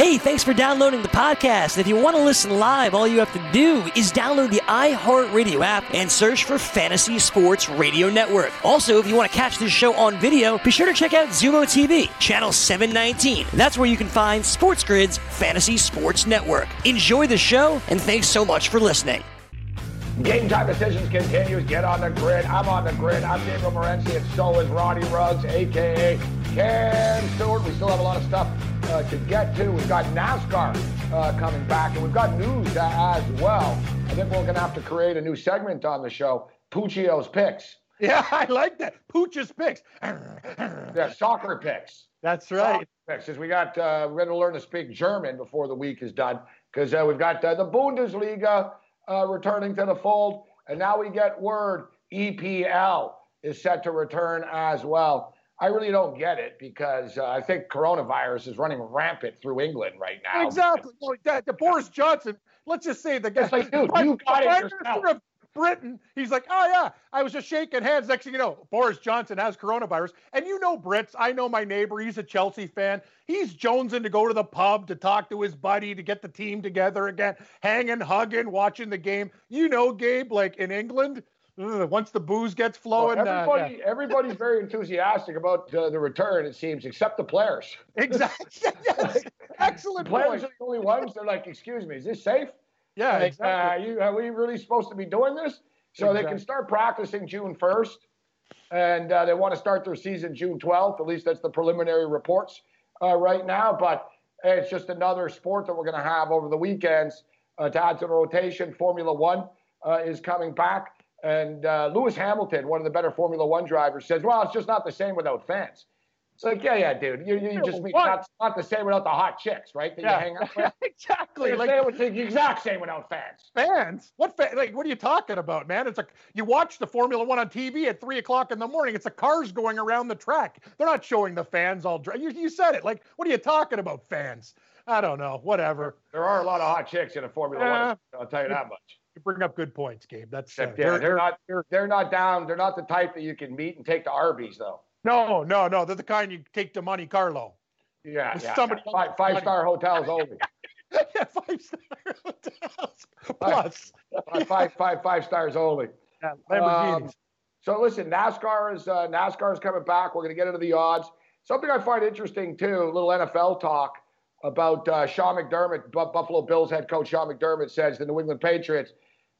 Hey, thanks for downloading the podcast. If you want to listen live, all you have to do is download the iHeartRadio app and search for Fantasy Sports Radio Network. Also, if you want to catch this show on video, be sure to check out Xumo TV, channel 719. That's where you can find Sports Grid's Fantasy Sports Network. Enjoy the show, and thanks so much for listening. Game time decisions continues. Get on the grid. I'm on the grid. I'm Gabriel Morency, and so is Ronnie Ruggs, aka Cam Stewart. We still have a lot of stuff uh, to get to. We've got NASCAR uh, coming back, and we've got news as well. I think we're going to have to create a new segment on the show, Puccio's Picks. Yeah, I like that. Pooch's picks. yeah, soccer picks. That's right. Picks. Because we got, uh, we're going to learn to speak German before the week is done. Because uh, we've got uh, the Bundesliga uh, returning to the fold, and now we get word EPL is set to return as well. I really don't get it because uh, I think coronavirus is running rampant through England right now. Exactly. Well, that, the Boris Johnson, let's just say the guy, like, dude, you got it yourself. Britain, he's like, oh yeah, I was just shaking hands. Next thing you know, Boris Johnson has coronavirus, and you know Brits. I know my neighbor. He's a Chelsea fan. He's jonesing to go to the pub to talk to his buddy to get the team together again, hanging, hugging, watching the game. You know, Gabe, like in England, once the booze gets flowing, Well, uh, yeah. everybody's very enthusiastic about uh, the return, it seems, except the players. exactly. yes. Excellent Players point. are the only ones. They're like, "Excuse me, is this safe? Yeah, Like, exactly. uh, you, are we really supposed to be doing this?" So they can start practicing June 1st, and uh, they want to start their season June 12th. At least that's the preliminary reports uh, right now. But it's just another sport that we're going to have over the weekends uh, to add to the rotation. Formula One uh, is coming back. And uh, Lewis Hamilton, one of the better Formula One drivers, says, well, it's just not the same without fans. It's like, yeah, yeah, dude. You, you just mean not, not the same without the hot chicks, right? That you hang out with. exactly. Like, Like it was the exact same without fans. fans. What fa- like what are you talking about, man? It's like you watch the Formula One on TV at three o'clock in the morning. It's the cars going around the track. They're not showing the fans all. Dry. You, you said it. Like what are you talking about, fans? I don't know. Whatever. There are a lot of hot chicks in a Formula Yeah. One. I'll tell you that much. You bring up good points, Gabe. That's uh, yeah, they're- they're not. They're, they're not down. They're not the type that you can meet and take to Arby's, though. no, no, no. They're the kind you take to Monte Carlo. Yeah, yeah. somebody yeah. Five, five star hotels only. yeah, five star hotels plus. Five, five, five, five stars only. Yeah, Lamborghinis. Um, so listen, NASCAR is uh, NASCAR is coming back. We're going to get into the odds. Something I find interesting too. A little NFL talk about uh, Sean McDermott, Bu- Buffalo Bills head coach Sean McDermott says the New England Patriots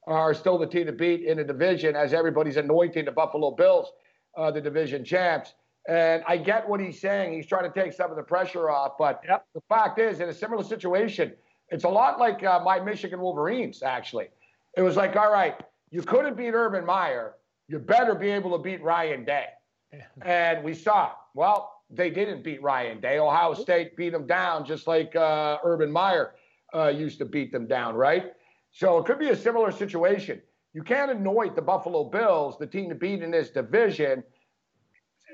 are still the team to beat in the division as everybody's anointing the Buffalo Bills uh, the division champs. And I get what he's saying. He's trying to take some of the pressure off. But Yep. the fact is, in a similar situation, it's a lot like uh, my Michigan Wolverines, actually. It was like, all right, you couldn't beat Urban Meyer. You better be able to beat Ryan Day. And we saw, well, they didn't beat Ryan Day. Ohio State beat them down just like uh, Urban Meyer uh, used to beat them down, right? So it could be a similar situation. You can't anoint the Buffalo Bills, the team to beat in this division,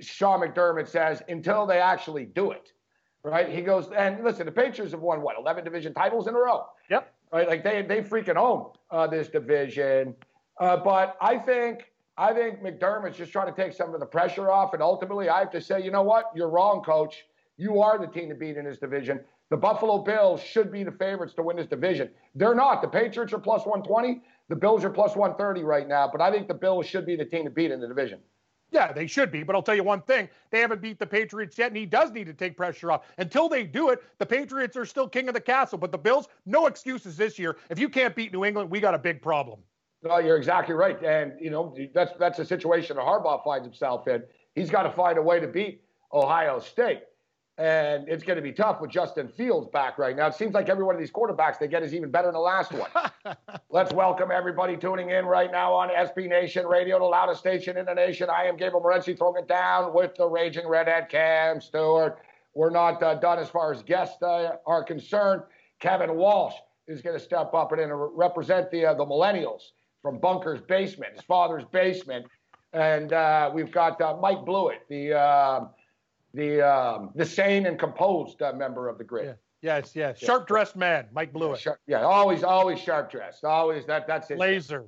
Sean McDermott says, until they actually do it, right? He goes, and listen, the Patriots have won, what, 11 division titles in a row? Yep. right? Like they they freaking own uh, this division. Uh, but I think I think McDermott's just trying to take some of the pressure off, and ultimately I have to say, you know what? You're wrong, coach. You are the team to beat in this division. The Buffalo Bills should be the favorites to win this division. They're not. The Patriots are plus 120. The Bills are plus 130 right now. But I think the Bills should be the team to beat in the division. Yeah, they should be. But I'll tell you one thing: they haven't beat the Patriots yet, and he does need to take pressure off. Until they do it, the Patriots are still king of the castle. But the Bills, no excuses this year. If you can't beat New England, we got a big problem. No, you're exactly right. And, you know, that's that's a situation that Harbaugh finds himself in. He's got to find a way to beat Ohio State. And it's going to be tough with Justin Fields back right now. It seems like every one of these quarterbacks they get is even better than the last one. Let's welcome everybody tuning in right now on SB Nation Radio, the loudest station in the nation. I am Gabriel Morency throwing it down with the raging redhead Cam Stewart. We're not uh, done as far as guests uh, are concerned. Kevin Walsh is going to step up and represent the uh, the millennials from Bunker's basement, his father's basement, and uh, we've got uh, Mike Blewitt, the um the um, the sane and composed uh, member of the grid. Yeah. Yes, yes. Sharp dressed man, Mike Blewitt. Sharp- yeah, always always sharp dressed. Always that that's his Laser.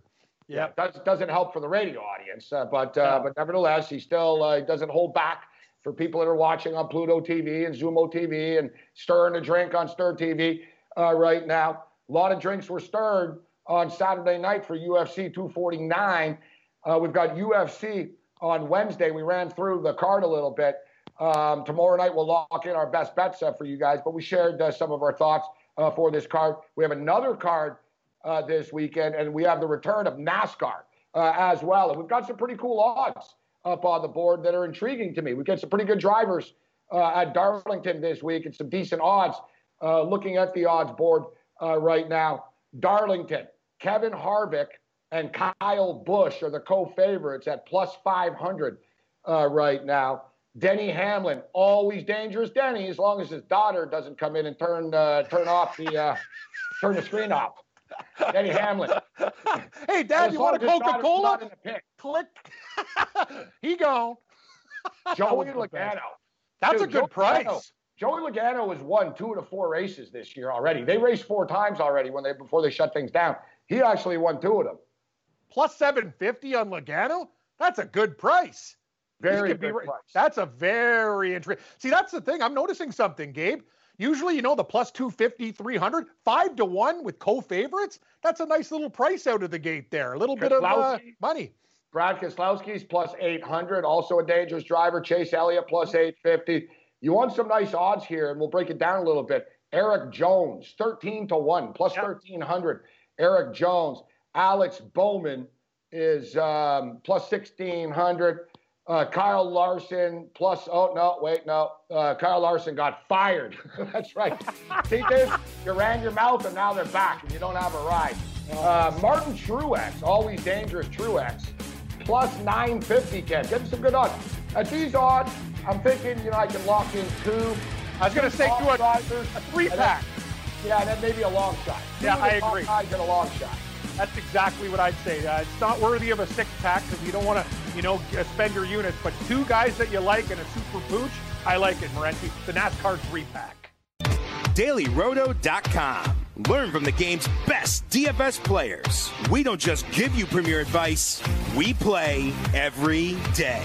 yeah, Yeah. does, doesn't help for the radio audience, uh, but uh, but nevertheless, he still uh, doesn't hold back for people that are watching on Pluto TV and Xumo TV and stirring a drink on Stir TV uh, right now. A lot of drinks were stirred on Saturday night for UFC 249. Uh, we've got UFC on Wednesday. We ran through the card a little bit. Um, tomorrow night we'll lock in our best bets uh, for you guys, but we shared uh, some of our thoughts uh, for this card. We have another card uh, this weekend, and we have the return of NASCAR uh, as well. And we've got some pretty cool odds up on the board that are intriguing to me. We've got some pretty good drivers uh, at Darlington this week and some decent odds. looking at the odds board right now, Darlington, Kevin Harvick, and Kyle Busch are the co-favorites at plus 500 right now. Denny Hamlin, always dangerous Denny, as long as his daughter doesn't come in and turn uh, turn off the uh, turn the screen off. Denny Hamlin. hey, Dad, you want a Coca Cola? Click. he gone. Joey Logano. That's Dude, a good Joey price. Joey Logano has won two of the four races this year already. They raced four times already when they before they shut things down. He actually won two of them. Plus 750 on Logano? That's a good price. Very good price. That's a very interesting. See, that's the thing. I'm noticing something, Gabe. Usually, you know, the plus 250, 300, five to one with co-favorites. That's a nice little price out of the gate there. A little bit of uh, money. Brad Keselowski's plus 800, also a dangerous driver. Chase Elliott plus 850. You want some nice odds here, and we'll break it down a little bit. Erik Jones, 13 to 1, plus yep. 1300. Erik Jones. Alex Bowman is um, plus 1600. Uh, Kyle Larson plus, oh, no, wait, no. Uh, Kyle Larson got fired. That's right. See this? You ran your mouth and now they're back and you don't have a ride. Uh, Martin Truex, always dangerous Truex, plus 950, Ken. Getting some good odds. At these odds, I'm thinking, you know, I can lock in two. I was going to say two drivers, a three pack. yeah, and then maybe a long shot. Two yeah, I agree. Guys and a long shot. That's exactly what I'd say. Uh, it's not worthy of a six pack because you don't want to, you know, spend your units. But two guys that you like and a super pooch, I like it, Morency. The NASCAR three pack. DailyRoto.com. Learn from the game's best DFS players. We don't just give you premier advice, we play every day.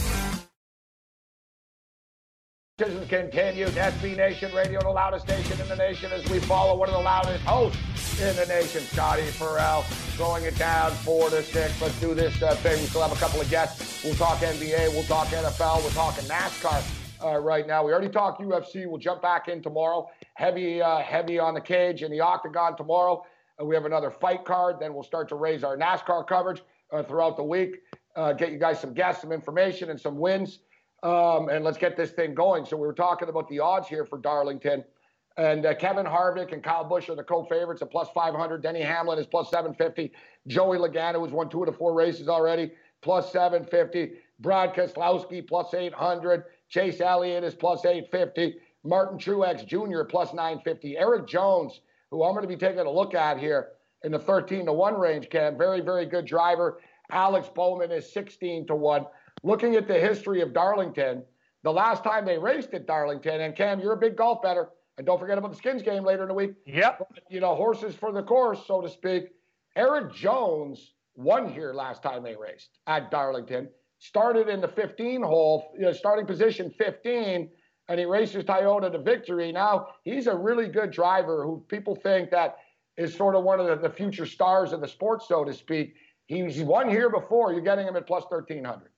Decisions continues. SB Nation Radio, the loudest station in the nation, as we follow one of the loudest hosts in the nation, Scotty Farrell, throwing it down four to six. Let's do this uh, thing. We still have a couple of guests. We'll talk NBA. We'll talk NFL. We're talking NASCAR uh, right now. We already talked UFC. We'll jump back in tomorrow. Heavy, uh, heavy on the cage in the octagon tomorrow. Uh, we have another fight card. Then we'll start to raise our NASCAR coverage uh, throughout the week. Uh, get you guys some guests, some information, and some wins. Um, and let's get this thing going. So we were talking about the odds here for Darlington. And uh, Kevin Harvick and Kyle Busch are the co-favorites at plus 500. Denny Hamlin is plus 750. Joey Logano, has won two of the four races already, plus 750. Brad Keselowski, plus 800. Chase Elliott is plus 850. Martin Truex Jr., plus 950. Erik Jones, who I'm going to be taking a look at here in the 13 to 1 range, Cam. Very, very good driver. Alex Bowman is 16 to 1 looking at the history of Darlington, the last time they raced at Darlington, and Cam, you're a big golf bettor, and don't forget about the skins game later in the week. Yep. You know, horses for the course, so to speak. Erik Jones won here last time they raced at Darlington. Started in the 15 hole, you know, starting position 15, and he races Toyota to victory. Now he's a really good driver who people think that is sort of one of the, the future stars of the sport, so to speak. He's won here before. You're getting him at plus 1300.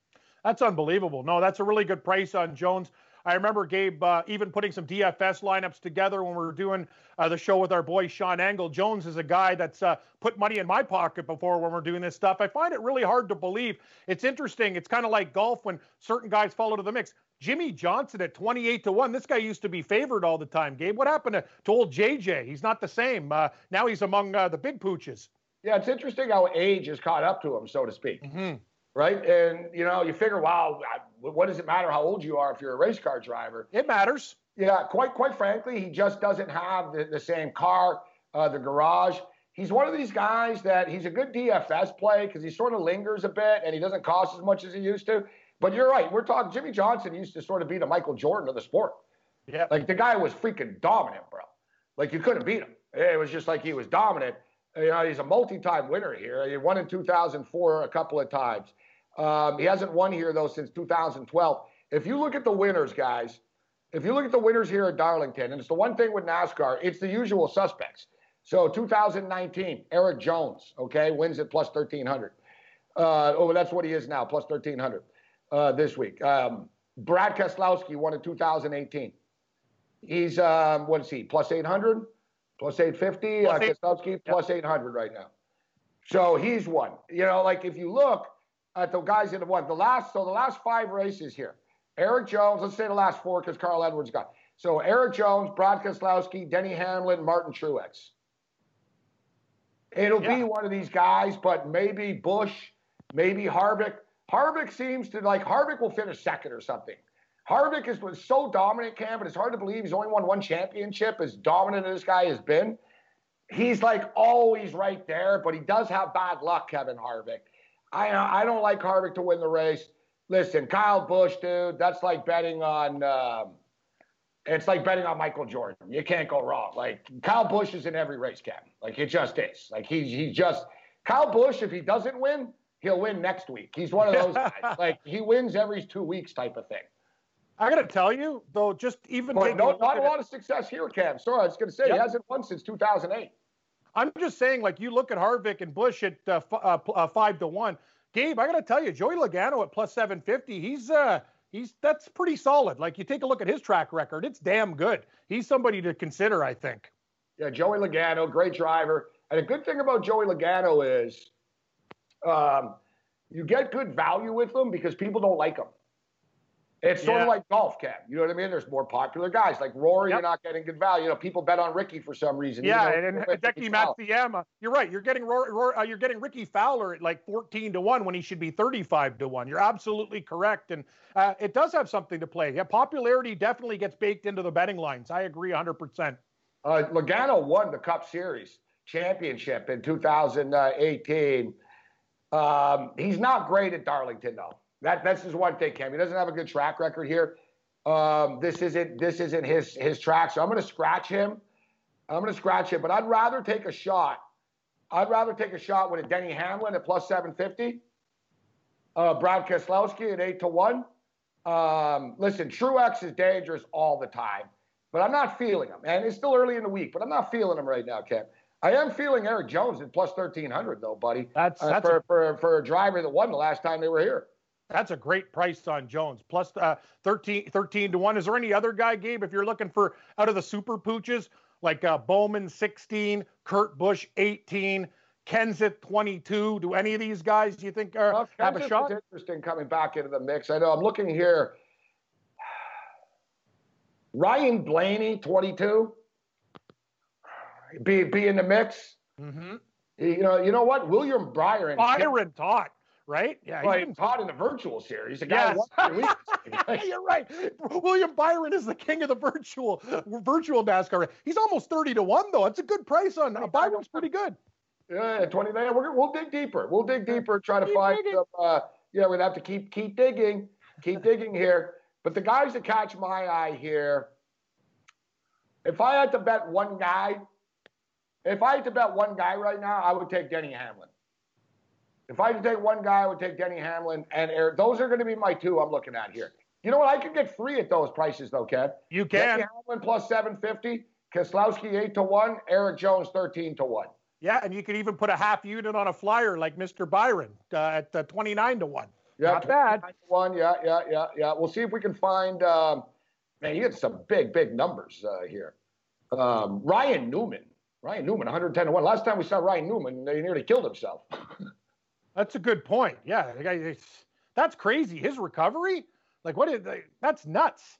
That's unbelievable. No, that's a really good price on Jones. I remember Gabe uh, even putting some DFS lineups together when we were doing uh, the show with our boy Sean Angle. Jones is a guy that's uh, put money in my pocket before when we're doing this stuff. I find it really hard to believe. It's interesting. It's kind of like golf when certain guys fall into the mix. Jimmie Johnson at 28 to 1. This guy used to be favored all the time, Gabe. What happened to, to old JJ? He's not the same. Uh, now he's among uh, the big pooches. Yeah, it's interesting how age has caught up to him, so to speak. Mm-hmm right? And you know, you figure, wow, what does it matter how old you are if you're a race car driver? It matters. Yeah, quite quite frankly, he just doesn't have the, the same car, uh, the garage. he's one of these guys that he's a good DFS play because he sort of lingers a bit and he doesn't cost as much as he used to. But you're right. We're talking Jimmie Johnson used to sort of be the Michael Jordan of the sport. Yeah. Like the guy was freaking dominant, bro. Like you couldn't beat him. It was just like he was dominant. You know, he's a multi-time winner here. He won in 2004 a couple of times. Um, he hasn't won here though since 2012. If you look at the winners, guys, if you look at the winners here at Darlington, and it's the one thing with NASCAR, it's the usual suspects. So 2019, Erik Jones, okay, wins at plus 1300. Uh, oh, that's what he is now, plus 1300 uh, this week. Um, Brad Keselowski won in 2018. He's, um, what is he, plus 800, plus 850? Plus uh, Keselowski, plus 800 right now. So he's one. You know, like if you look the guys in the won, the last, so the last five races here, Erik Jones, let's say the last four because Carl Edwards got. So Erik Jones, Brad Keselowski, Denny Hamlin, Martin Truex. It'll Yeah. be one of these guys, but maybe Busch, maybe Harvick. Harvick seems to like Harvick will finish second or something. Harvick is was so dominant, Cam, but it's hard to believe he's only won one championship. As dominant as this guy has been, he's like always right there. But he does have bad luck, Kevin Harvick. I I don't like Harvick to win the race. Listen, Kyle Busch, dude, that's like betting on. Um, it's like betting on Michael Jordan. You can't go wrong. Like Kyle Busch is in every race, Cam. Like it just is. Like he he just Kyle Busch. If he doesn't win, he'll win next week. He's one of those guys. Like he wins every two weeks, type of thing. I got to tell you, though, just even But no, not a lot of success here, Cam. Sorry, I was going to say Yep. he hasn't won since 2008. I'm just saying, like you look at Harvick and Busch at uh, f- uh, uh, five to one. Gabe, I got to tell you, Joey Logano at plus 750. He's uh, he's that's pretty solid. Like you take a look at his track record, it's damn good. He's somebody to consider, I think. Yeah, Joey Logano, great driver. And a good thing about Joey Logano is um, you get good value with him because people don't like him. It's sort Yeah. of like golf, Cam. You know what I mean? There's more popular guys like Rory. Yep. You're not getting good value. You know, people bet on Rickie for some reason. Yeah, and, and Hideki Matsuyama. You're right. You're getting Rory, Rory, uh, you're getting Rickie Fowler at like 14 to one when he should be 35 to one. You're absolutely correct, and uh, it does have something to play. Yeah, popularity definitely gets baked into the betting lines. I agree 100. percent Uh, Logano won the Cup Series championship in 2018. Um, he's not great at Darlington, though. That that's his one thing, Cam. He doesn't have a good track record here. Um, this isn't this isn't his his track, so I'm going to scratch him. I'm going to scratch him, but I'd rather take a shot. I'd rather take a shot with a Denny Hamlin at plus 750. Uh, Brad Keselowski at eight to one. Um, listen, Truex is dangerous all the time but I'm not feeling him. And it's still early in the week, but I'm not feeling him right now, Cam. I am feeling Erik Jones at plus 1300 though, buddy. That's Uh, that's for, a, for for a driver that won the last time they were here. That's a great price on Jones. Plus uh, 13, 13 to one. Is there any other guy, Gabe? If you're looking for out of the super pooches like uh, Bowman 16, Kurt Busch 18. Kenseth 22. Do any of these guys do you think are, Well, have a shot? interesting coming back into the mix. I know I'm looking here. Ryan Blaney, 22. Be be in the mix. Mm-hmm. You know, you know what? William Byron. Byron taught, right? Yeah, he's Well, been he's taught in the virtual series. The guy Yes. You're right. William Byron is the king of the virtual virtual NASCAR. He's almost 30 to 1 though. It's a good price on uh, Byron's pretty good. Yeah, 29. We're, we'll dig deeper. We'll dig deeper, try to Keep find some. Uh, yeah, we'd have to keep keep digging, keep digging here. But the guys that catch my eye here, if I had to bet one guy, if I had to bet one guy right now, I would take Denny Hamlin. If I had to take one guy, I would take Denny Hamlin and Erik. Those are going to be my two I'm looking at here. You know what? I could get three at those prices though, Kev. You Denny can. Hamlin plus 750, Keselowski 8 to 1, Erik Jones 13 to 1. Yeah, and you could even put a half unit on a flyer like Mr. Byron uh, at uh, 29 to 1. Yeah, Not bad. One, yeah, yeah, yeah, yeah. We'll see if we can find. Um, man, you get some big, big numbers uh, here. Um, Ryan Newman, Ryan Newman, 110 to one. Last time we saw Ryan Newman, he nearly killed himself. That's a good point. Yeah, the guy, that's crazy. His recovery, like what is that's nuts.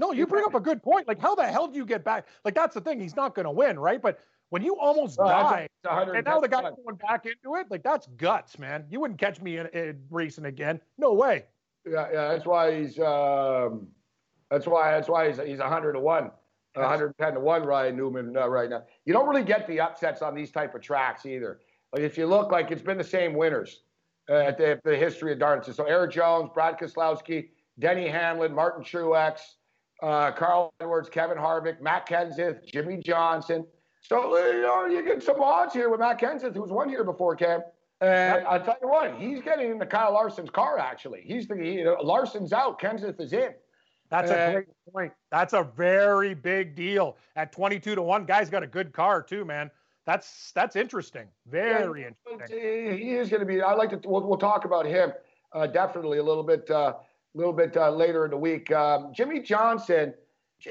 No, you bring up a good point. Like how the hell do you get back? Like that's the thing. He's not going to win, right? But when you almost Well, die, and now the guy's going back into it, like that's guts, man. You wouldn't catch me in, in racing again. No way. Yeah, yeah. That's why he's. Um, that's why. That's why he's. He's 100 to one. 110 to one Ryan Newman uh, right now. You don't really get the upsets on these type of tracks either. Like if you look, like it's been the same winners uh, at the, the history of darts. So Erik Jones, Brad Keselowski, Denny Hamlin, Martin Truex, uh, Carl Edwards, Kevin Harvick, Matt Kenseth, Jimmie Johnson. So uh, you know you get some odds here with Matt Kenseth, who's won here before, Cam. And I'll tell you what, he's getting into Kyle Larson's car. Actually, he's the he, Larson's out, Kenseth is in. That's a great point. That's a very big deal. At 22 to 1, guy's got a good car too, man. That's that's interesting. Very yeah, interesting. He is going to be. I like to. We'll, we'll talk about him uh, definitely a little bit, a uh, little bit uh, later in the week. Um, Jimmie Johnson.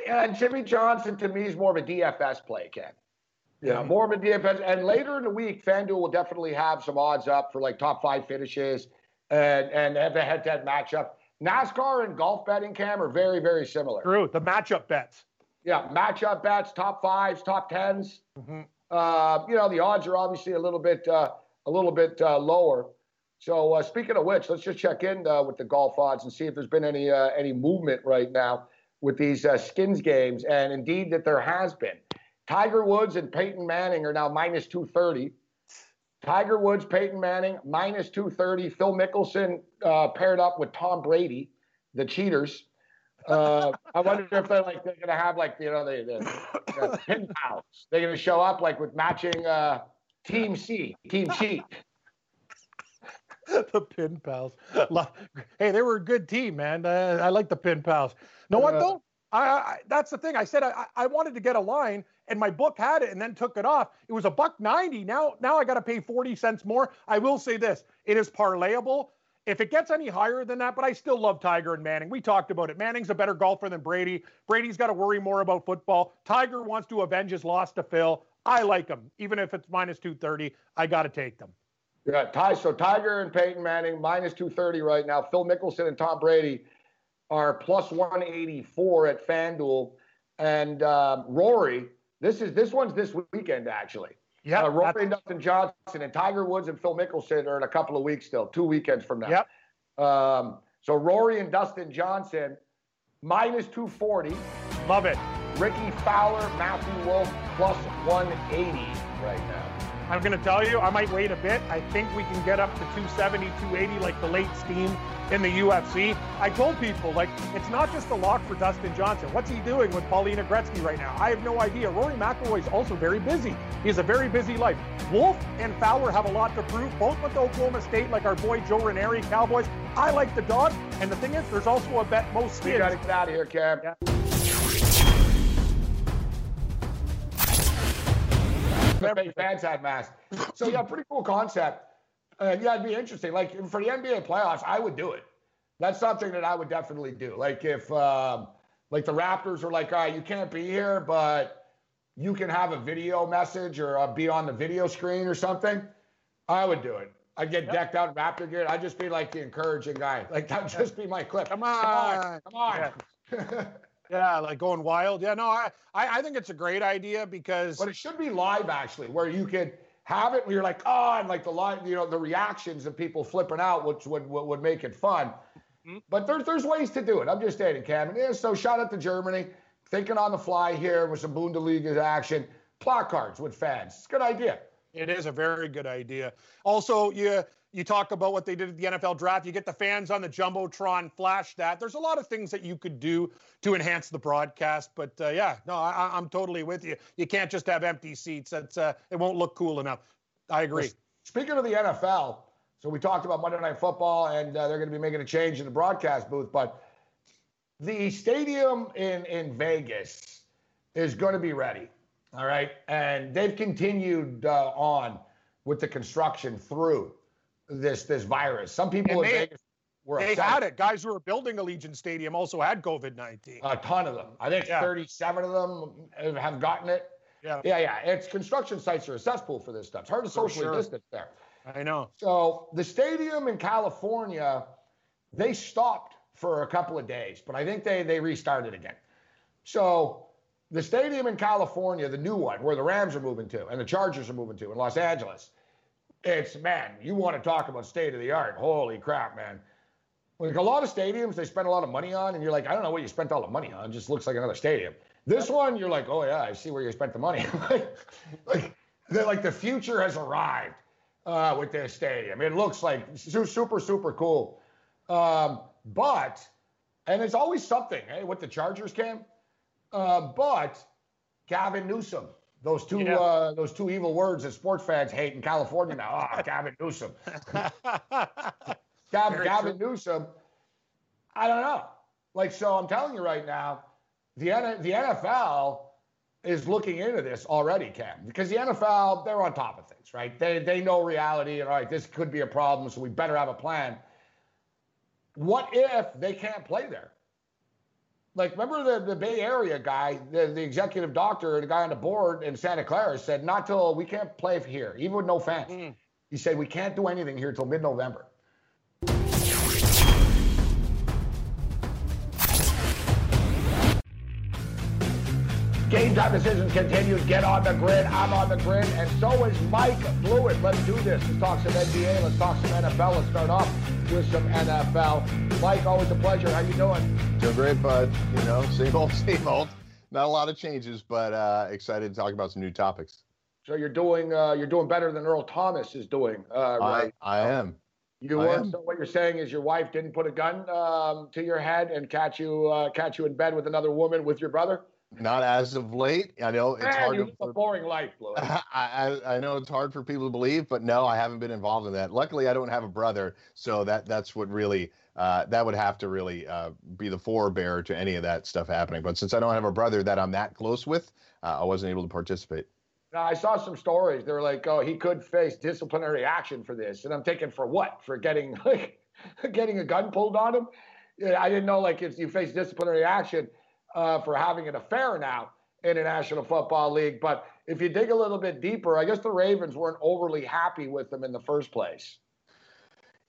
And Jimmie Johnson to me is more of a DFS play, Ken. Yeah, more of a DFS. And later in the week, FanDuel will definitely have some odds up for like top five finishes and and have a head-to-head matchup. NASCAR and golf betting cam are very, very similar. True. The matchup bets. Yeah, matchup bets, top fives, top 10s mm-hmm. Uh, you know, the odds are obviously a little bit uh, a little bit uh, lower. So uh, speaking of which, let's just check in uh, with the golf odds and see if there's been any uh, any movement right now with these skins games. And indeed, that there has been. Tiger Woods and Peyton Manning are now minus 230. Tiger Woods, Peyton Manning, minus 230. Phil Mickelson uh, paired up with Tom Brady, the cheaters. Uh, I wonder if they're like they're gonna have like you know the, pin pals. They're gonna show up like with matching uh, Team C, Team Cheat. the pin pals. Hey, they were a good team, man. Uh, I like the pin pals. No, what uh, though? I, I, that's the thing. I said I, I wanted to get a line, and my book had it, and then took it off. It was a buck ninety. Now now I got to pay forty cents more. I will say this: it is parlayable. If it gets any higher than that, but I still love Tiger and Manning. We talked about it. Manning's a better golfer than Brady. Brady's got to worry more about football. Tiger wants to avenge his loss to Phil. I like him, even if it's minus two thirty. I got to take them. Yeah, Ty. So Tiger and Peyton Manning minus two thirty right now. Phil Mickelson and Tom Brady are plus 184 at FanDuel. And uh, Rory, this is this one's this weekend actually. Yeah, uh, Rory and Dustin Johnson and Tiger Woods and Phil Mickelson are in a couple of weeks still, two weekends from now. Yep. Um, so Rory and Dustin Johnson minus 240. Love it. Rickie Fowler, Matthew Wolff plus 180 right now. I'm going to tell you, I might wait a bit. I think we can get up to 270, 280 like the late steam in the UFC. I told people, like, it's not just a lock for Dustin Johnson. What's he doing with Paulina Gretzky right now? I have no idea. Rory McIlroy is also very busy. He has a very busy life. Wolff and Fowler have a lot to prove, both with Oklahoma State, like our boy Joe Ranieri, Cowboys. I like the dog. And the thing is, there's also a bet most. We got to get out of here, Cam. Yeah. Fans had masks. So yeah, pretty cool concept. And yeah, it'd be interesting. Like for the NBA playoffs, I would do it. That's something that I would definitely do. Like if um, like the Raptors are like, all right, you can't be here, but you can have a video message or uh, be on the video screen or something. I would do it. I'd get yep. decked out in Raptor gear. I'd just be like the encouraging guy. Like that'd just be my clip. Come on, come on. Come on. Yeah. yeah. like going wild. Yeah, no, I, I I think it's a great idea because. But it should be live actually, where you could have it where you're like, oh, and like the live, you know, the reactions of people flipping out, which would would, would make it fun. Mm-hmm. But there's there's ways to do it. I'm just stating, Cam. And yeah, so shout out to Germany, thinking on the fly here with some Bundesliga action, placards with fans. It's a good idea. It is a very good idea. Also, you you talk about what they did at the NFL draft. You get the fans on the jumbotron, flash that. There's a lot of things that you could do to enhance the broadcast. But uh, yeah, no, I, am totally with you. You can't just have empty seats. That's uh, it won't look cool enough. I agree. Speaking of the NFL, so we talked about Monday Night Football, and uh, they're going to be making a change in the broadcast booth. But the stadium in in Vegas is going to be ready. All right, and they've continued uh, on with the construction through this this virus. Some people in they, Vegas were they upset. had it. Guys who were building Allegiant Stadium also had COVID nineteen. A ton of them. I think yeah. 37 of them have gotten it. Yeah. Yeah, yeah. It's construction sites are a cesspool for this stuff. It's hard to socially sure. distance there. I know. So the stadium in California, they stopped for a couple of days, but I think they they restarted again. So the stadium in California, the new one, where the Rams are moving to and the Chargers are moving to in Los Angeles, it's man, you want to talk about state of the art. Holy crap, man. Like a lot of stadiums, they spend a lot of money on, and you're like, I don't know what you spent all the money on. It just looks like another stadium. This one, you're like, oh yeah, I see where you spent the money. like, like, like the future has arrived uh, with this stadium. It looks like super, super cool. Um, but, and it's always something, hey, with the Chargers cam. Uh, but Gavin Newsom, those two, uh, those two evil words that sports fans hate in California now. Oh, Gavin Newsom. Gavin, Gavin Newsom. I don't know. Like, so I'm telling you right now, the the NFL is looking into this already, Cam, because the NFL they're on top of things, right? They they know reality, and all right, this could be a problem, so we better have a plan. What if they can't play there? Like, remember the, the Bay Area guy, the, the executive doctor, the guy on the board in Santa Clara said, not till we can't play here, even with no fans. Mm. He said, we can't do anything here till mid November. Game time decisions continues. Get on the grid. I'm on the grid, and so is Mike Blewitt. Let's do this. Let's talk some NBA. Let's talk some NFL. Let's start off with some NFL. Mike, always a pleasure. How you doing? Doing great, bud. You know, same old, same old. Not a lot of changes, but uh, excited to talk about some new topics. So you're doing uh, you're doing better than Earl Thomas is doing, uh, right? I, I am. You were. So what you're saying is your wife didn't put a gun um, to your head and catch you uh, catch you in bed with another woman with your brother. Not as of late. I know it's Man, hard. You to, a boring life, Blue. I, I, I know it's hard for people to believe, but no, I haven't been involved in that. Luckily, I don't have a brother, so that that's what really uh, that would have to really uh, be the forebearer to any of that stuff happening. But since I don't have a brother that I'm that close with, uh, I wasn't able to participate. Now, I saw some stories. They were like, "Oh, he could face disciplinary action for this," and I'm thinking, for what? For getting like getting a gun pulled on him? I didn't know like if you face disciplinary action uh, for having an affair now in the National Football League. But if you dig a little bit deeper, I guess the Ravens weren't overly happy with them in the first place.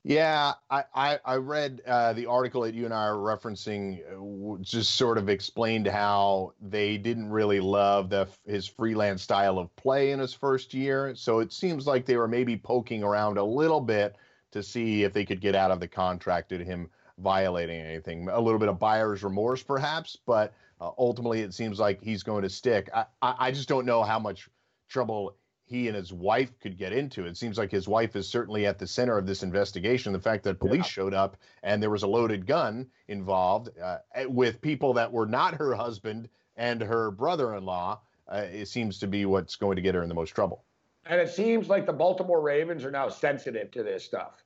Yeah, I, I, I read uh, the article that you and I are referencing, uh, just sort of explained how they didn't really love the his freelance style of play in his first year. So it seems like they were maybe poking around a little bit to see if they could get out of the contract to him violating anything. A little bit of buyer's remorse, perhaps, but uh, ultimately it seems like he's going to stick. I, I, I just don't know how much trouble he and his wife could get into. It seems like his wife is certainly at the center of this investigation. The fact that police yeah. showed up and there was a loaded gun involved uh, with people that were not her husband and her brother-in-law, uh, it seems to be what's going to get her in the most trouble. And it seems like the Baltimore Ravens are now sensitive to this stuff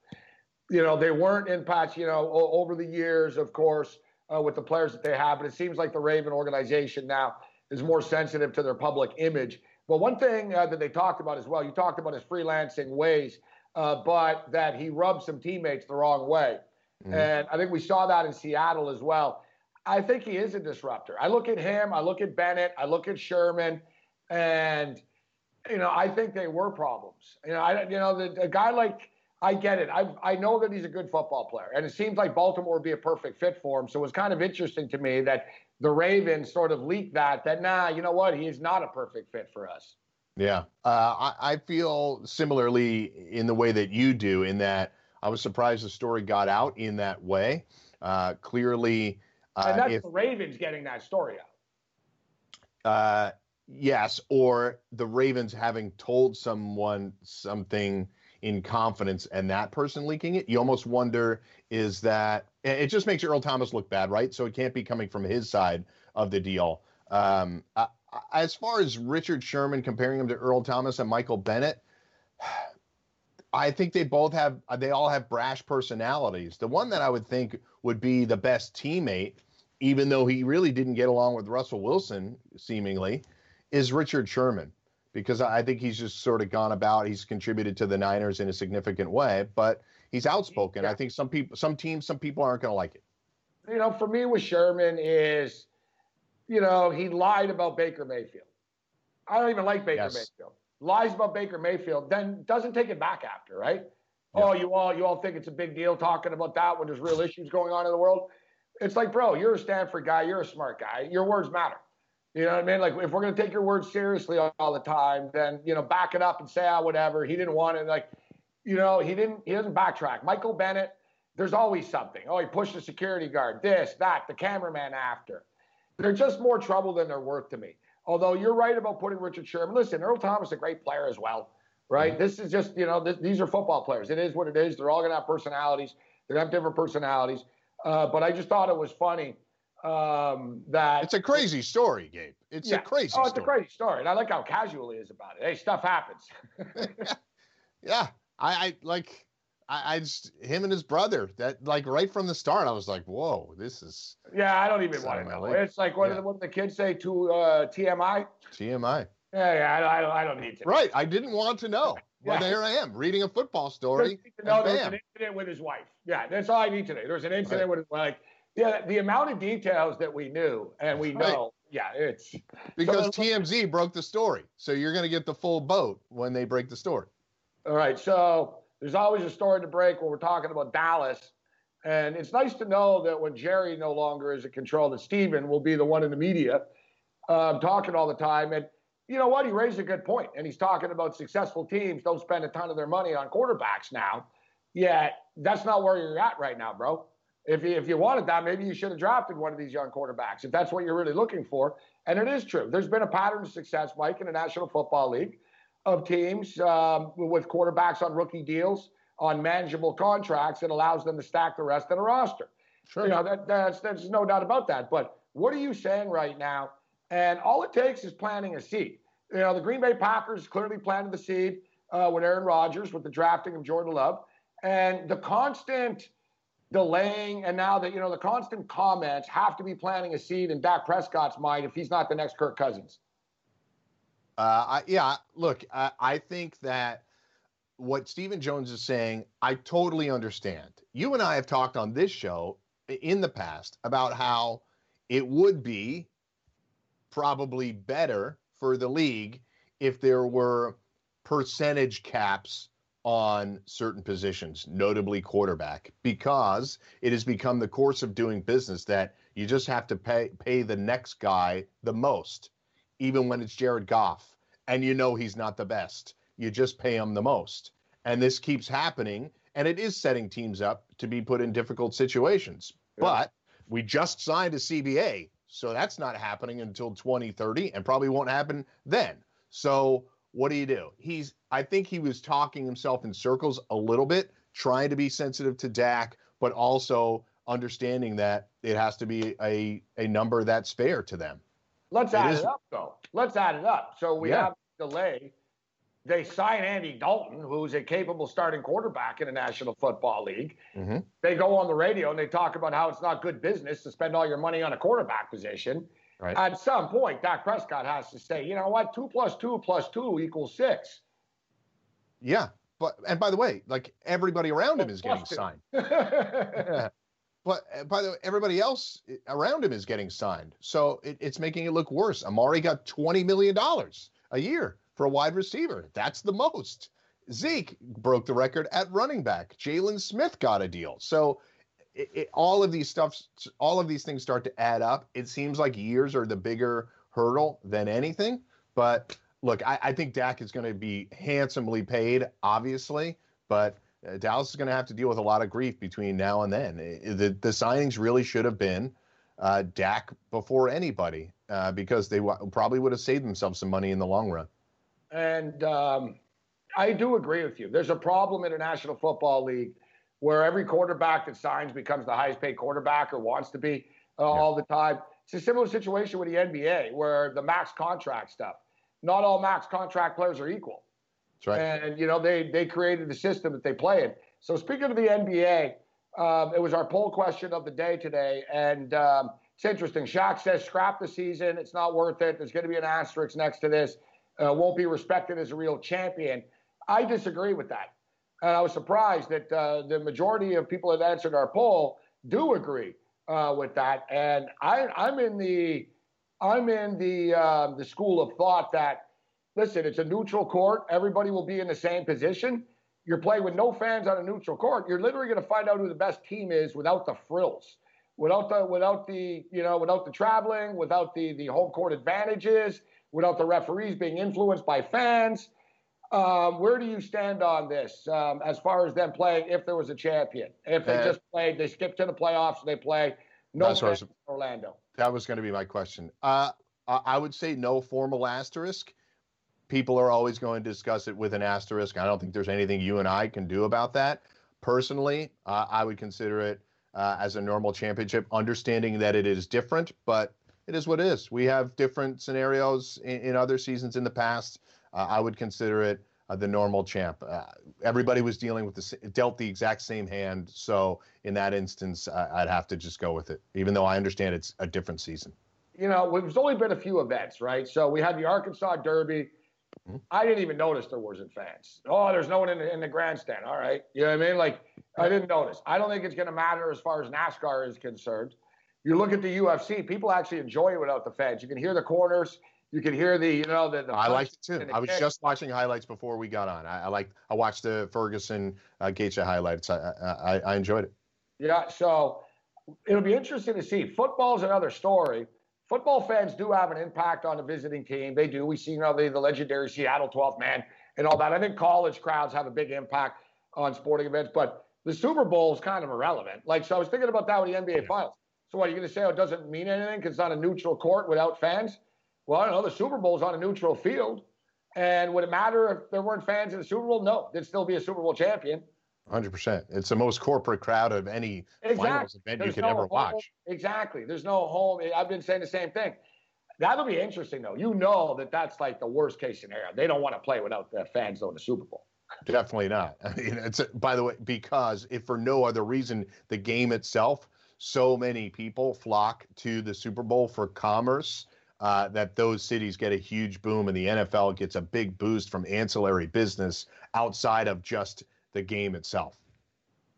you know, they weren't in patch, you know, over the years, of course, uh, with the players that they have. But it seems like the Raven organization now is more sensitive to their public image. But one thing uh, that they talked about as well, you talked about his freelancing ways, uh, but that he rubbed some teammates the wrong way. Mm-hmm. And I think we saw that in Seattle as well. I think he is a disruptor. I look at him, I look at Bennett, I look at Sherman, and you know, I think they were problems. You know, I you know, the, a guy like I get it. I I know that he's a good football player, and it seems like Baltimore would be a perfect fit for him. So it was kind of interesting to me that the Ravens sort of leaked that that nah, you know what, he is not a perfect fit for us. Yeah, uh, I, I feel similarly in the way that you do. In that I was surprised the story got out in that way. Uh, clearly, uh, and that's if, the Ravens getting that story out. Uh, yes, or the Ravens having told someone something in confidence and that person leaking it, you almost wonder is that it just makes Earl Thomas look bad, right? So it can't be coming from his side of the deal. Um, as far as Richard Sherman comparing him to Earl Thomas and Michael Bennett, I think they both have they all have brash personalities. The one that I would think would be the best teammate, even though he really didn't get along with Russell Wilson, seemingly, is Richard Sherman because I think he's just sort of gone about. He's contributed to the Niners in a significant way, but he's outspoken. Yeah. I think some people, some teams, some people aren't going to like it. You know, for me with Sherman is, you know, he lied about Baker Mayfield. I don't even like Baker yes. Mayfield. Lies about Baker Mayfield, then doesn't take it back after, right? Yeah. Oh, you all you all think it's a big deal talking about that when there's real issues going on in the world. It's like, bro, you're a Stanford guy, you're a smart guy. Your words matter. You know what I mean? Like if we're going to take your words seriously all, all, the time, then you know back it up and say ah whatever. He didn't want it. Like you know he didn't he doesn't backtrack. Michael Bennett, there's always something. Oh, he pushed the security guard, this, that, the cameraman after. They're just more trouble than they're worth to me. Although you're right about putting Richard Sherman. Listen, Earl Thomas is a great player as well, right? Mm-hmm. This is just, you know, this, these are football players. It is what it is. They're all going to have personalities. They're going to have different personalities. Uh, but I just thought it was funny um, that it's a crazy story, Gabe. It's yeah. a crazy. Oh, it's story. a crazy story, and I like how casual he is about it. Hey, stuff happens. yeah, I, I like. I, I, just him and his brother that like right from the start I was like whoa this is yeah I don't even want to know it's like what, yeah. did, what did the kids say to uh, TMI TMI yeah yeah I don't, I don't, I don't need to right I didn't want to know yeah. there I am reading a football story no there's an incident with his wife yeah that's all I need today there's an incident right. with like yeah, the amount of details that we knew and we know, right. yeah, it's because so, TMZ broke the story. So you're going to get the full boat when they break the story. All right. So there's always a story to break when we're talking about Dallas. And it's nice to know that when Jerry no longer is in control, that Stephen will be the one in the media um, talking all the time. And you know what? He raised a good point, and he's talking about successful teams don't spend a ton of their money on quarterbacks now. Yet that's not where you're at right now, bro. If you, if you wanted that, maybe you should have drafted one of these young quarterbacks if that's what you're really looking for. And it is true. There's been a pattern of success, Mike, in the National Football League of teams um, with quarterbacks on rookie deals, on manageable contracts that allows them to stack the rest of the roster. Sure. You know, that, that's, there's no doubt about that. But what are you saying right now? And all it takes is planting a seed. You know, the Green Bay Packers clearly planted the seed uh, with Aaron Rodgers with the drafting of Jordan Love. And the constant – delaying, and now that you know the constant comments have to be planting a seed in Dak Prescott's mind if he's not the next Kirk Cousins. Uh, I, yeah, look, I, I think that what Stephen Jones is saying, I totally understand. You and I have talked on this show in the past about how it would be probably better for the league if there were percentage caps on certain positions, notably quarterback, because it has become the course of doing business that you just have to pay pay the next guy the most, even when it's Jared Goff, and you know he's not the best. You just pay him the most. And this keeps happening, and it is setting teams up to be put in difficult situations. Yeah. But we just signed a CBA, so that's not happening until 2030 and probably won't happen then. So what do you do? He's I think he was talking himself in circles a little bit, trying to be sensitive to Dak, but also understanding that it has to be a a number that's fair to them. Let's it add is, it up though. Let's add it up. So we yeah. have delay. They sign Andy Dalton, who's a capable starting quarterback in the National Football League. Mm-hmm. They go on the radio and they talk about how it's not good business to spend all your money on a quarterback position. Right. At some point, Dak Prescott has to say, you know what, two plus two plus two equals six. Yeah, but and by the way, like everybody around him is getting signed. yeah. But uh, by the way, everybody else around him is getting signed, so it, it's making it look worse. Amari got twenty million dollars a year for a wide receiver. That's the most. Zeke broke the record at running back. Jaylon Smith got a deal. So it, all of these stuff, all of these things start to add up. It seems like years are the bigger hurdle than anything. But look, I, I think Dak is going to be handsomely paid, obviously, but uh, Dallas is going to have to deal with a lot of grief between now and then. The the signings really should have been uh, Dak before anybody uh, because they w- probably would have saved themselves some money in the long run. And um, I do agree with you. There's a problem in the National Football League where every quarterback that signs becomes the highest paid quarterback or wants to be uh, yeah. all the time. It's a similar situation with the NBA where the max contract stuff. Not all max contract players are equal. That's right. And you know they they created the system that they play in. So speaking of the NBA, um, it was our poll question of the day today, and um, it's interesting. Shaq says scrap the season; it's not worth it. There's going to be an asterisk next to this. Uh, won't be respected as a real champion. I disagree with that. And I was surprised that uh, the majority of people that answered our poll do agree uh, with that. And I, am in the I'm in the uh, the school of thought that listen, it's a neutral court. Everybody will be in the same position. You're playing with no fans on a neutral court. You're literally going to find out who the best team is without the frills, without the without the you know without the traveling, without the the home court advantages, without the referees being influenced by fans. Um, where do you stand on this um, as far as them playing if there was a champion? If they uh, just played, they skip to the playoffs, they play no was, Orlando. That was going to be my question. Uh, I would say no formal asterisk. People are always going to discuss it with an asterisk. I don't think there's anything you and I can do about that. Personally, uh, I would consider it uh, as a normal championship, understanding that it is different, but it is what it is. We have different scenarios in, in other seasons in the past. Uh, I would consider it uh, the normal champ. Uh, everybody was dealing with the dealt the exact same hand, so in that instance, I'd have to just go with it, even though I understand it's a different season. You know, there's only been a few events, right? So we had the Arkansas Derby. Mm-hmm. I didn't even notice there wasn't fans. Oh, there's no one in the, in the grandstand. All right, you know what I mean? Like I didn't notice. I don't think it's going to matter as far as NASCAR is concerned. You look at the UFC, people actually enjoy it without the fans. You can hear the corners. You can hear the, you know, the. the I liked it too. I was kick. just watching highlights before we got on. I, I like. I watched the Ferguson uh, Gaethje highlights. I, I I enjoyed it. Yeah, so it'll be interesting to see. Football's another story. Football fans do have an impact on the visiting team. They do. We see you know the, the legendary Seattle 12th man and all that. I think college crowds have a big impact on sporting events, but the Super Bowl is kind of irrelevant. Like, so I was thinking about that with the NBA Finals. So what are you going to say? Oh, it doesn't mean anything because it's on a neutral court without fans? Well, I don't know. The Super Bowl is on a neutral field, and would it matter if there weren't fans in the Super Bowl? No, there'd still be a Super Bowl champion. Hundred percent. It's the most corporate crowd of any exactly. finals event There's you could no ever home. watch. Exactly. There's no home. I've been saying the same thing. That'll be interesting, though. You know that that's like the worst case scenario. They don't want to play without the fans though in the Super Bowl. Definitely not. I mean, it's by the way because if for no other reason, the game itself, so many people flock to the Super Bowl for commerce. Uh, that those cities get a huge boom and the NFL gets a big boost from ancillary business outside of just the game itself.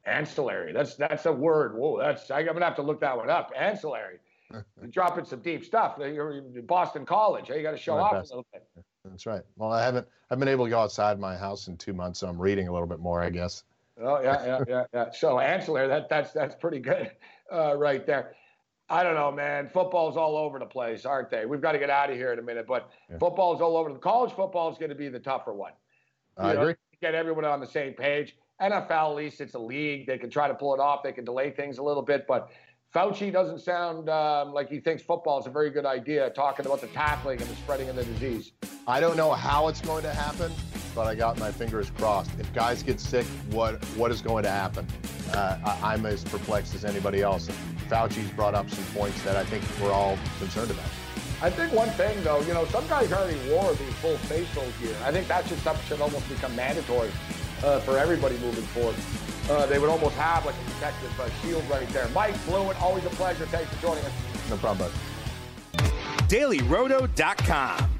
Ancillary. That's that's a word. Whoa, that's I'm gonna have to look that one up. Ancillary. dropping some deep stuff. You're Boston College. Hey, you got to show off best. a little bit. That's right. Well, I haven't I've been able to go outside my house in two months, so I'm reading a little bit more, I guess. Oh yeah, yeah, yeah, yeah. So ancillary. That that's that's pretty good, uh, right there. I don't know, man. Football's all over the place, aren't they? We've got to get out of here in a minute, but yeah. football's all over. The college football is going to be the tougher one. I know, agree get everyone on the same page. NFL, at least it's a league. They can try to pull it off. They can delay things a little bit. But Fauci doesn't sound um, like he thinks football is a very good idea, talking about the tackling and the spreading of the disease. I don't know how it's going to happen, but I got my fingers crossed. If guys get sick, what what is going to happen? Uh, I, I'm as perplexed as anybody else. Fauci's brought up some points that I think we're all concerned about. I think one thing though, you know, some guys already wore the full facial gear. I think that should should almost become mandatory uh, for everybody moving forward. Uh, they would almost have like a protective uh, shield right there. Mike Blewitt, always a pleasure. Thanks for joining us. No problem, bud. DailyRoto.com.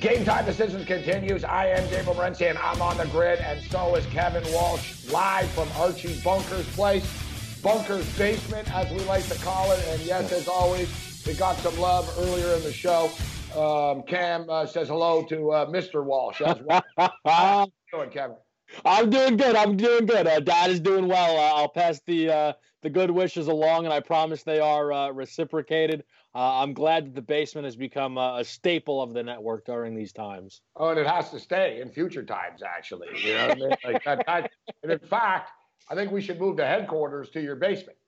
Game time decisions continues. I am Gabriel Morency, and I'm on the grid, and so is Kevin Walsh, live from Archie Bunker's place, Bunker's basement, as we like to call it. And yes, as always, we got some love earlier in the show. Um, Cam uh, says hello to uh, Mr. Walsh as well. How you doing, Kevin? I'm doing good. I'm doing good. Uh, Dad is doing well. Uh, I'll pass the uh, the good wishes along, and I promise they are uh, reciprocated uh, I'm glad that the basement has become a, a, staple of the network during these times. Oh, and it has to stay in future times, actually. You know what I mean? Like that, that, and in fact, I think we should move the headquarters to your basement.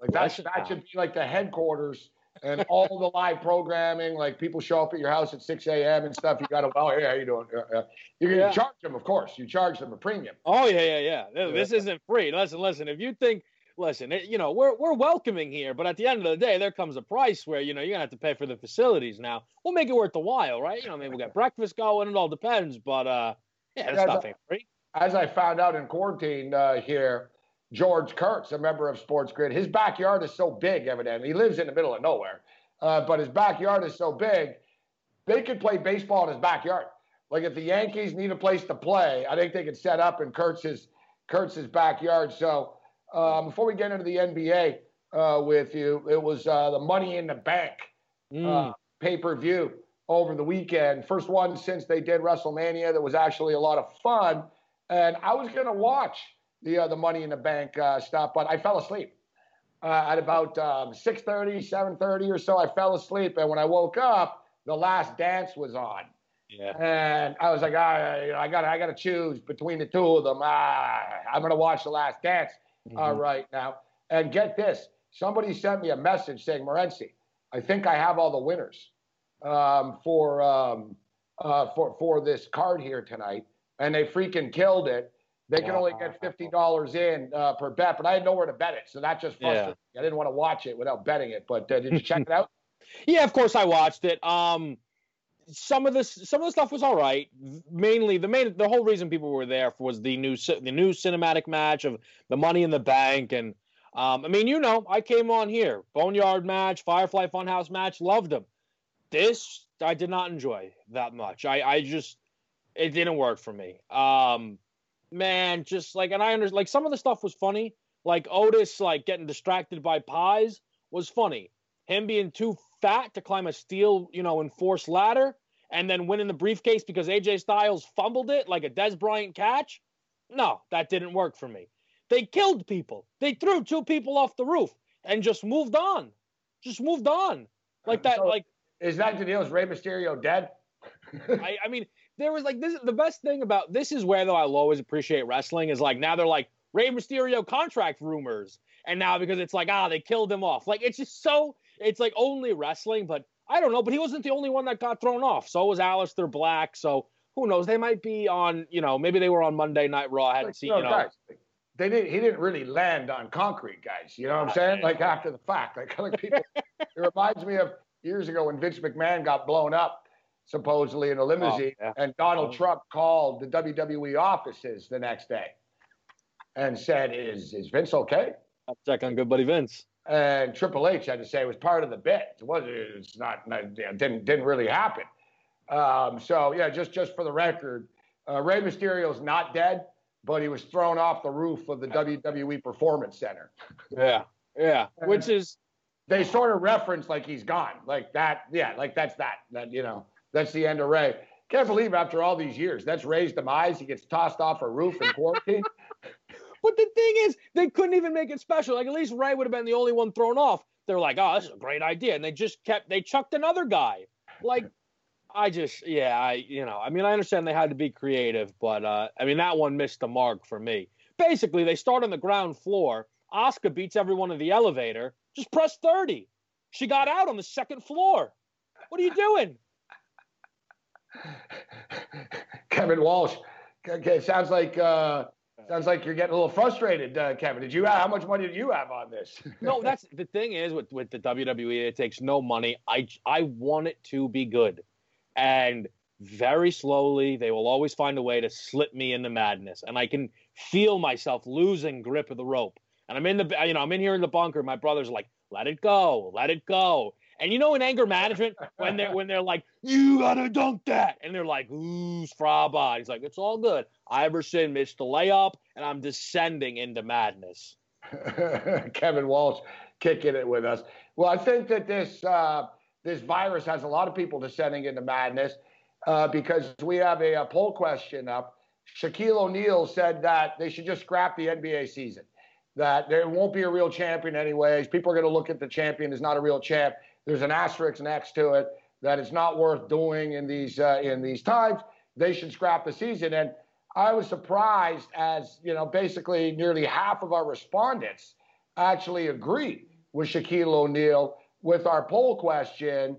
Like that, should, that should be like the headquarters and all the live programming. Like people show up at your house at 6 a.m. and stuff. You got to, oh, hey, how you doing? Uh, uh, you can yeah. charge them, of course. You charge them a premium. Oh yeah, yeah, yeah. This isn't free. Listen, listen. If you think listen, it, you know, we're we're welcoming here, but at the end of the day, there comes a price where you know you're gonna have to pay for the facilities. Now we'll make it worth the while, right? You know, maybe we'll get breakfast going. It all depends, but uh, yeah, there's nothing free. As I found out in quarantine uh, here, George Kurtz, a member of Sports Grid, his backyard is so big. Evidently, he lives in the middle of nowhere, uh, but his backyard is so big, they could play baseball in his backyard. like if the Yankees need a place to play, I think they could set up in Kurtz's Kurtz's backyard. So um, before we get into the NBA uh, with you, it was uh, the Money in the Bank Mm. uh, pay per view over the weekend. First one since they did WrestleMania that was actually a lot of fun. And I was going to watch the uh, the Money in the Bank uh, stuff, but I fell asleep uh, at about um, 6:30, 7:30 or so. I fell asleep, and when I woke up, the Last Dance was on. Yeah. And I was like, I, I got, I got to choose between the two of them. Ah, I'm gonna watch The Last Dance Mm-hmm. uh, right now. And get this, somebody sent me a message saying, Morency, I think I have all the winners um, for um, uh, for for this card here tonight, and they freaking killed it. They can only get fifty dollars in uh, per bet, but I had nowhere to bet it, so that just frustrated me. I didn't want to watch it without betting it. But uh, did you check it out? Yeah, of course I watched it. Um, some of this, some of the stuff was all right. Mainly, the main, the whole reason people were there was the new, the new cinematic match of the Money in the Bank, and um, I mean, you know, I came on here, Boneyard match, Firefly Funhouse match, loved them. This I did not enjoy that much. I, I just, it didn't work for me. Um, man, just like, and I understand, like some of the stuff was funny, like Otis like getting distracted by pies was funny. Him being too fat to climb a steel, you know, enforced ladder, and then winning the briefcase because AJ Styles fumbled it like a Dez Bryant catch. No, that didn't work for me. They killed people. They threw two people off the roof and just moved on. Just moved on. Like that, So- like Is that the deal? Is Rey Mysterio dead? I, I mean, there was like this. The best thing about this is where though I'll always appreciate wrestling is like now they're like Rey Mysterio contract rumors, and now because it's like ah they killed him off. Like it's just so it's like only wrestling, but I don't know. But he wasn't the only one that got thrown off. So was Aleister Black. So who knows? They might be on. You know, maybe they were on Monday Night Raw. I hadn't Like, seen. no, You know, guys, they didn't. He didn't really land on concrete, guys. You know what I'm saying? Like after the fact, like, like people. it reminds me of years ago when Vince McMahon got blown up, supposedly in a oh, limousine, yeah. and Donald Oh. Trump called the WWE offices the next day, and said, "Is is Vince okay?" I'll check on good buddy Vince. And Triple H had to say it was part of the bit. It was. It's not. it didn't didn't really happen. Um, so yeah, just just for the record, uh, Rey Mysterio's not dead, but he was thrown off the roof of the WWE Performance Center. Yeah, yeah. Which is They sort of reference like he's gone, like that. Yeah, like that's that. That you know, that's the end of Rey. Can't believe after all these years, that's Rey's demise. He gets tossed off a roof in quarantine. But the thing is, they couldn't even make it special. Like at least Rey would have been the only one thrown off. They're like, oh, this is a great idea, and they just kept they chucked another guy. Like, I just, yeah, I, you know, I mean, I understand they had to be creative, but uh, I mean that one missed the mark for me. Basically, they start on the ground floor. Asuka beats everyone in the elevator. Just press thirty. She got out on the second floor. What are you doing? Kevin Walsh. Okay, sounds like uh, sounds like you're getting a little frustrated, uh, Kevin. Did you? How much money did you have on this? No, that's the thing is with with the WWE, it takes no money. I I want it to be good, and very slowly they will always find a way to slip me into madness, and I can feel myself losing grip of the rope. And I'm in the you know I'm in here in the bunker. My brother's like, let it go, let it go. And you know, in anger management, when they're when they're like, you gotta dunk that, and they're like, Goosfraba. He's like, it's all good. Iverson missed the layup, and I'm descending into madness. Kevin Walsh kicking it with us. Well, I think that this uh, this virus has a lot of people descending into madness uh, because we have a, a poll question up. Shaquille O'Neal said that they should just scrap the NBA season. That there won't be a real champion anyways. People are going to look at the champion as not a real champ. There's an asterisk next to it that it's not worth doing in these uh, in these times. They should scrap the season. And I was surprised as, you know, basically nearly half of our respondents actually agreed with Shaquille O'Neal with our poll question.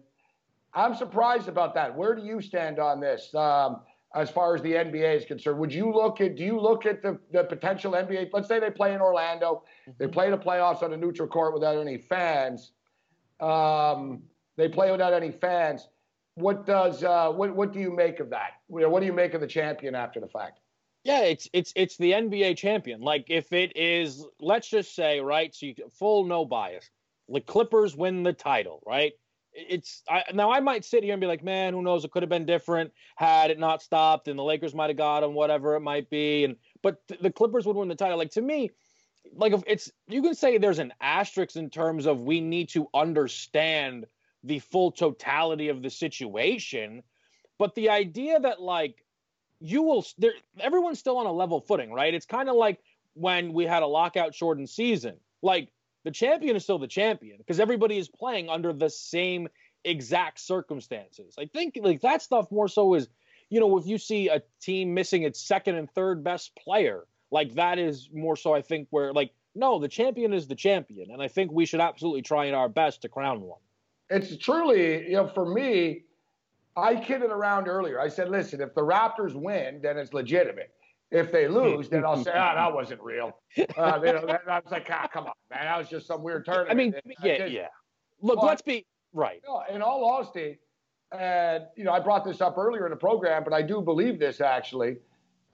I'm surprised about that. Where do you stand on this um, as far as the NBA is concerned? Would you look at, do you look at the, the potential NBA? Let's say they play in Orlando, they play the playoffs on a neutral court without any fans. Um, they play without any fans. What does uh, what what do you make of that? What do you make of the champion after the fact? Yeah, it's it's it's the NBA champion. Like if it is, let's just say, right? So you full no bias. The Clippers win the title, right? it's I, now I might sit here and be like, man, who knows? It could have been different had it not stopped, and the Lakers might have got him, whatever it might be. And but th- the Clippers would win the title. Like to me, like if it's you can say there's an asterisk in terms of we need to understand the full totality of the situation, but the idea that like you will there everyone's still on a level footing, right? It's kind of like when we had a lockout shortened season. Like the champion is still the champion because everybody is playing under the same exact circumstances. I think like that stuff more so is, you know, if you see a team missing its second and third best player, like that is more so I think where like no, the champion is the champion, and I think we should absolutely try our best to crown one. It's truly, you know, for me, I kidded around earlier. I said, listen, if the Raptors win, then it's legitimate. If they lose, then I'll say, ah, oh, that wasn't real. Uh, you know, that, I was like, ah, come on, man, that was just some weird tournament. I mean, yeah, yeah. Look, but, let's be right. You know, in all honesty, and you know, I brought this up earlier in the program, but I do believe this actually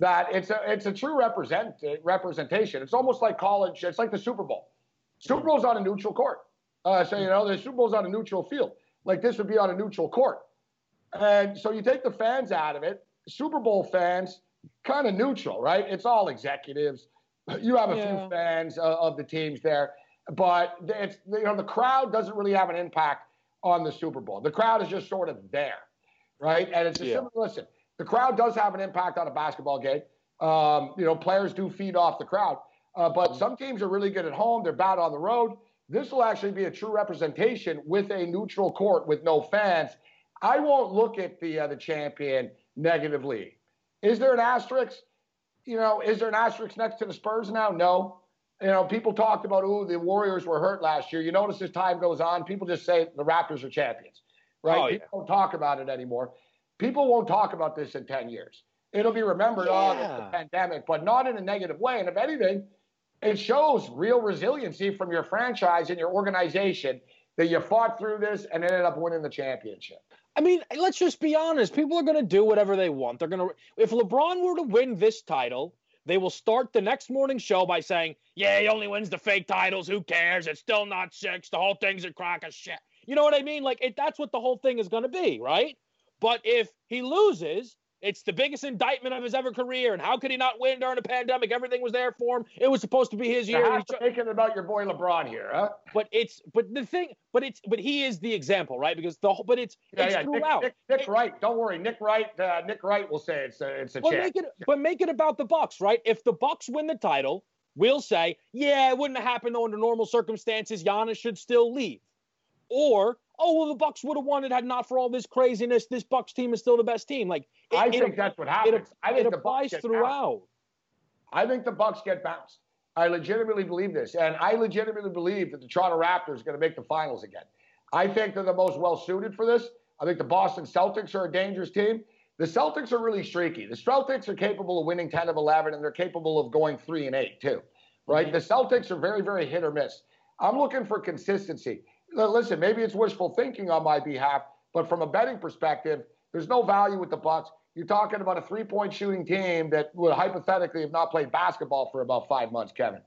that it's a it's a true represent representation. It's almost like college. It's like the Super Bowl. Super Bowl's on a neutral court. Uh, so you know, the Super Bowl's on a neutral field. Like this would be on a neutral court. And so you take the fans out of it. Super Bowl fans kind of neutral, right? It's all executives. You have a yeah. few fans uh, of the teams there, but it's you know the crowd doesn't really have an impact on the Super Bowl. The crowd is just sort of there, right? And it's a yeah. similar. Listen, the crowd does have an impact on a basketball game. Um, you know, players do feed off the crowd, uh, but some teams are really good at home. They're bad on the road. This will actually be a true representation with a neutral court with no fans. I won't look at the uh, the champion negatively. Is there an asterisk? You know, is there an asterisk next to the Spurs now? No. You know, people talked about, oh, the Warriors were hurt last year. You notice as time goes on, people just say the Raptors are champions, right? Oh, yeah. People don't talk about it anymore. People won't talk about this in 10 years. It'll be remembered, oh, yeah. oh, the pandemic, but not in a negative way. And if anything, it shows real resiliency from your franchise and your organization that you fought through this and ended up winning the championship. I mean, let's just be honest. People are going to do whatever they want. They're going to, if LeBron were to win this title, they will start the next morning show by saying, yeah, he only wins the fake titles. Who cares? It's still not six. The whole thing's a crock of shit. You know what I mean? Like, it, that's what the whole thing is going to be, right? But if he loses, it's the biggest indictment of his ever career. And how could he not win during a pandemic? Everything was there for him. It was supposed to be his year. You're thinking about your boy LeBron here, huh? But it's but the thing, but it's but he is the example, right? Because the whole, but it's yeah, it's yeah. throughout. Nick, Nick, Nick it, Wright, don't worry, Nick Wright, uh, Nick Wright will say it's a it's a but Make it, but make it about the Bucks, right? If the Bucks win the title, we'll say, yeah, it wouldn't have happened though under normal circumstances. Giannis should still leave. Or oh well, the Bucks would have won it had not for all this craziness. This Bucks team is still the best team. Like it, I think it, that's what happens. It, I think it applies throughout. Bounced. I think the Bucks get bounced. I legitimately believe this, and I legitimately believe that the Toronto Raptors are going to make the finals again. I think they're the most well suited for this. I think the Boston Celtics are a dangerous team. The Celtics are really streaky. The Celtics are capable of winning 10 of 11, and they're capable of going 3 and 8, too. Right? Mm-hmm. The Celtics are very, very hit or miss. I'm looking for consistency listen, maybe it's wishful thinking on my behalf, but from a betting perspective, there's no value with the Bucks. You're talking about a three-point shooting team that would hypothetically have not played basketball for about five months, Kevin.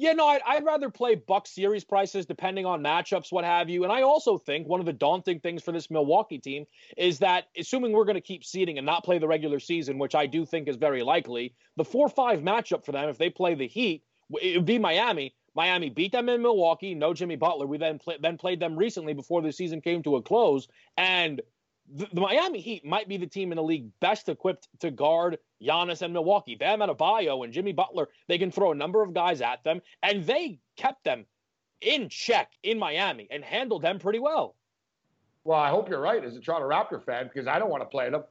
Yeah, no, I'd, I'd, rather play Buck series prices depending on matchups, what have you. And I also think one of the daunting things for this Milwaukee team is that, assuming we're going to keep seeding and not play the regular season, which I do think is very likely, the 4 5 matchup for them, if they play the Heat, it would be Miami. Miami beat them in Milwaukee. No Jimmy Butler. We then play, then played them recently before the season came to a close, and the, the, Miami Heat might be the team in the league best equipped to guard Giannis and Milwaukee. Bam Adebayo and Jimmy Butler. They can throw a number of guys at them, and they kept them in check in Miami and handled them pretty well. Well, I hope you're right as a Toronto Raptor fan because I don't want to play them.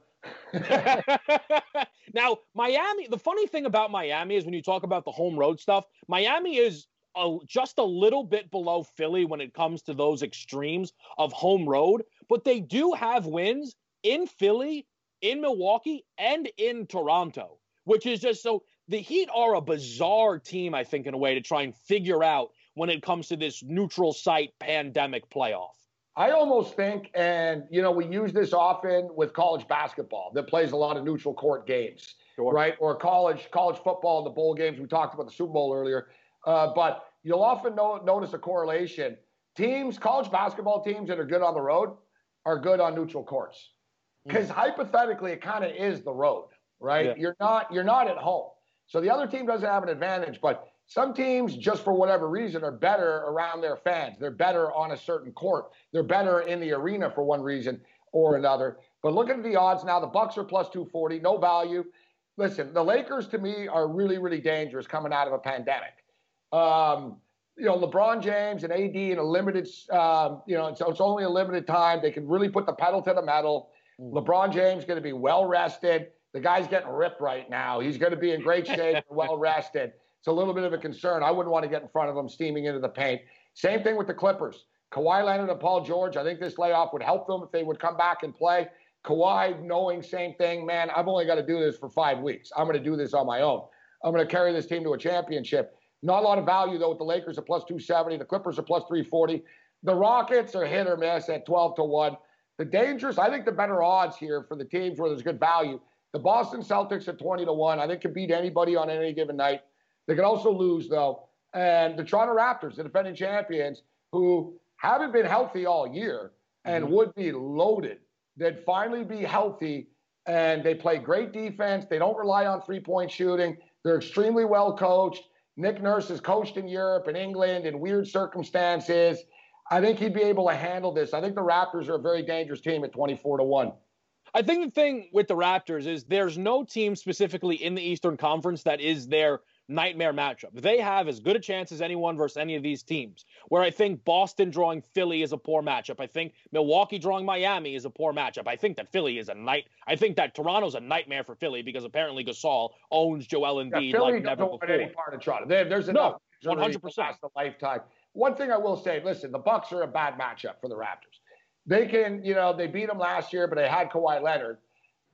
now, Miami, the funny thing about Miami is when you talk about the home road stuff, Miami is a, just a little bit below Philly when it comes to those extremes of home road, but they do have wins in Philly, in Milwaukee, and in Toronto, which is just so the Heat are a bizarre team, I think, in a way to try and figure out when it comes to this neutral site pandemic playoff. I almost think, and you know, we use this often with college basketball that plays a lot of neutral court games, sure. right? Or college college football, in the bowl games. We talked about the Super Bowl earlier, uh, but you'll often know, notice a correlation teams, college basketball teams that are good on the road are good on neutral courts. Because mm. hypothetically, it kind of is the road, right? Yeah. You're not you're not at home. So the other team doesn't have an advantage, but some teams, just for whatever reason, are better around their fans. They're better on a certain court. They're better in the arena for one reason or another. But look at the odds now. The Bucks are plus 240, no value. Listen, the Lakers to me are really, really dangerous coming out of a pandemic. Um, you know, LeBron James and AD in a limited, um, you know, so it's only a limited time. They can really put the pedal to the metal. Mm. LeBron James going to be well rested. The guy's getting ripped right now. He's going to be in great shape, well rested. It's a little bit of a concern. I wouldn't want to get in front of him steaming into the paint. Same thing with the Clippers. Kawhi Leonard and Paul George. I think this layoff would help them if they would come back and play. Kawhi knowing same thing, man. I've only got to do this for five weeks. I'm going to do this on my own. I'm going to carry this team to a championship. Not a lot of value though with the Lakers at plus 270. The Clippers are plus 340. The Rockets are hit or miss at 12 to one. The dangerous, I think, the better odds here for the teams where there's good value. The Boston Celtics at 20 to one. I think can beat anybody on any given night. They could also lose though. And the Toronto Raptors, the defending champions, who haven't been healthy all year and mm-hmm. would be loaded, they'd finally be healthy. And they play great defense. They don't rely on three point shooting. They're extremely well coached. Nick Nurse has coached in Europe and England in weird circumstances. I think he'd be able to handle this. I think the Raptors are a very dangerous team at 24 to 1. I think the thing with the Raptors is there's no team specifically in the Eastern Conference that is their nightmare matchup. They have as good a chance as anyone versus any of these teams. Where I think Boston drawing Philly is a poor matchup. I think Milwaukee drawing Miami is a poor matchup. I think that Philly is a night. I think that Toronto's a nightmare for Philly because apparently Gasol owns Joel Embiid yeah, like never before. Any part of Toronto. There, there's enough. One hundred percent. The lifetime. One thing I will say, listen, the Bucks are a bad matchup for the Raptors. They can, you know, they beat them last year, but they had Kawhi Leonard,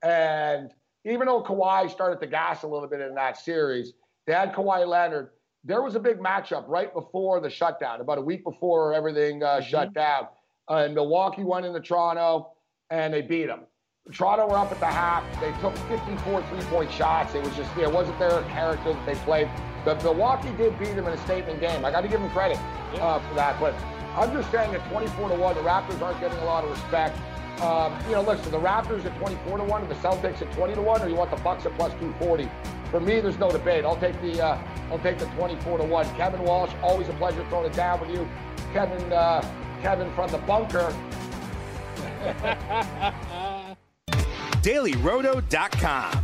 and even though Kawhi started to gas a little bit in that series they had Kawhi Leonard. There was a big matchup right before the shutdown, about a week before everything uh, mm-hmm. shut down. Uh, and Milwaukee went into Toronto and they beat them. Toronto were up at the half. They took 54 three-point shots. It was just, it wasn't their character that they played. But Milwaukee did beat them in a statement game. I got to give them credit uh, for that. But I'm just saying at 24 to one, the Raptors aren't getting a lot of respect. Um, you know, listen, the Raptors at 24 to one, and the Celtics at 20 to one, or you want the Bucks at plus 240? For me, there's no debate. I'll take the uh, I'll take the 24 to one. Kevin Walsh, always a pleasure throwing it down with you. Kevin uh, Kevin from the bunker. DailyRoto.com.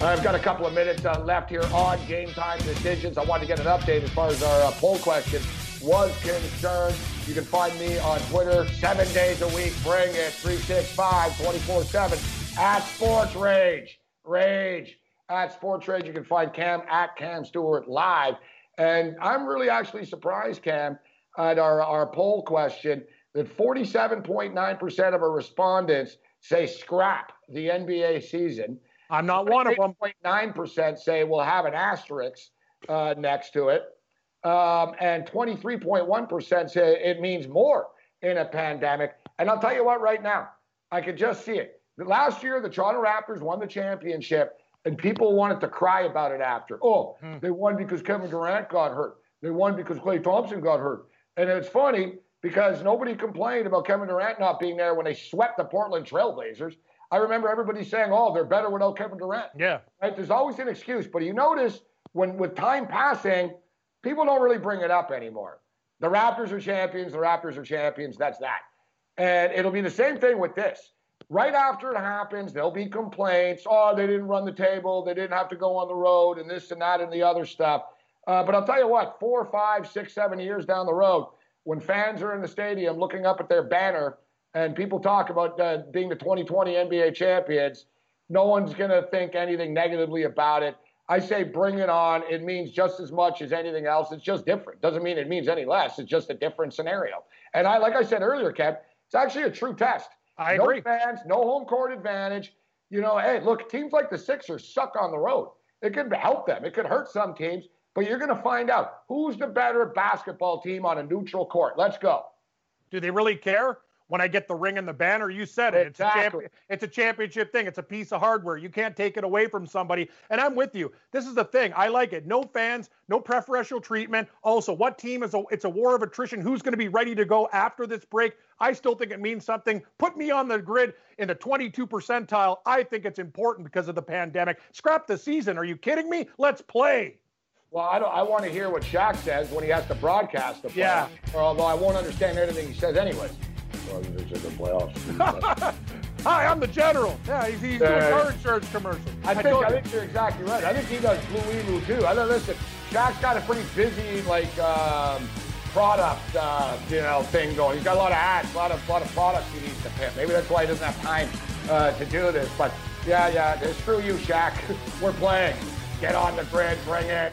I've got a couple of minutes uh, left here on game time decisions. I wanted to get an update as far as our uh, poll question was concerned. You can find me on Twitter seven days a week. Bring it 365 24 7 at Sports Rage. Rage at Sports Rage. You can find Cam at Cam Stewart live. And I'm really actually surprised, Cam, at our, our poll question that 47.9% of our respondents say scrap the NBA season. I'm not one of them. 8.9% say we'll have an asterisk uh, next to it. Um, and 23.1% say it means more in a pandemic. And I'll tell you what, right now, I could just see it. Last year, the Toronto Raptors won the championship, and people wanted to cry about it after. Oh, hmm. they won because Kevin Durant got hurt. They won because Klay Thompson got hurt. And it's funny because nobody complained about Kevin Durant not being there when they swept the Portland Trailblazers. I remember everybody saying, "Oh, they're better without Kevin Durant." Yeah. Right? There's always an excuse, but you notice when with time passing, people don't really bring it up anymore. The Raptors are champions. The Raptors are champions. That's that. And it'll be the same thing with this. Right after it happens, there'll be complaints. Oh, they didn't run the table. They didn't have to go on the road, and this and that and the other stuff. Uh, but I'll tell you what, four, five, six, seven years down the road, when fans are in the stadium looking up at their banner and people talk about uh, being the 2020 NBA champions, no one's going to think anything negatively about it. I say bring it on. It means just as much as anything else. It's just different. Doesn't mean it means any less. It's just a different scenario. And I, like I said earlier, Kev, it's actually a true test. I no agree. fans, no home court advantage. You know, hey, look, teams like the Sixers suck on the road. It could help them. It could hurt some teams, but you're going to find out who's the better basketball team on a neutral court. Let's go. Do they really care? When I get the ring and the banner, you said it. It's a, Exactly. it's a championship thing. It's a piece of hardware. You can't take it away from somebody. And I'm with you. This is the thing. I like it. No fans, no preferential treatment. Also, what team is a? It's a war of attrition. Who's going to be ready to go after this break? I still think it means something. Put me on the grid in the 22 percentile. I think it's important because of the pandemic. Scrap the season. Are you kidding me? Let's play. Well, I don't. I want to hear what Shaq says when he has to broadcast the playoffs. Yeah. Although I won't understand anything he says, anyways. Well, this is the playoffs. Hi, I'm the general. Yeah, he's, he's doing Yeah. car insurance commercials. I think I think you're exactly right. I think he does Blue Emu too. I don't listen. Shaq's got a pretty busy like um, product uh, you know thing going. He's got a lot of ads, a lot of a lot of products he needs to pimp. Maybe that's why he doesn't have time uh, to do this. But yeah, yeah, screw you, Shaq. We're playing. Get on the grid, bring it.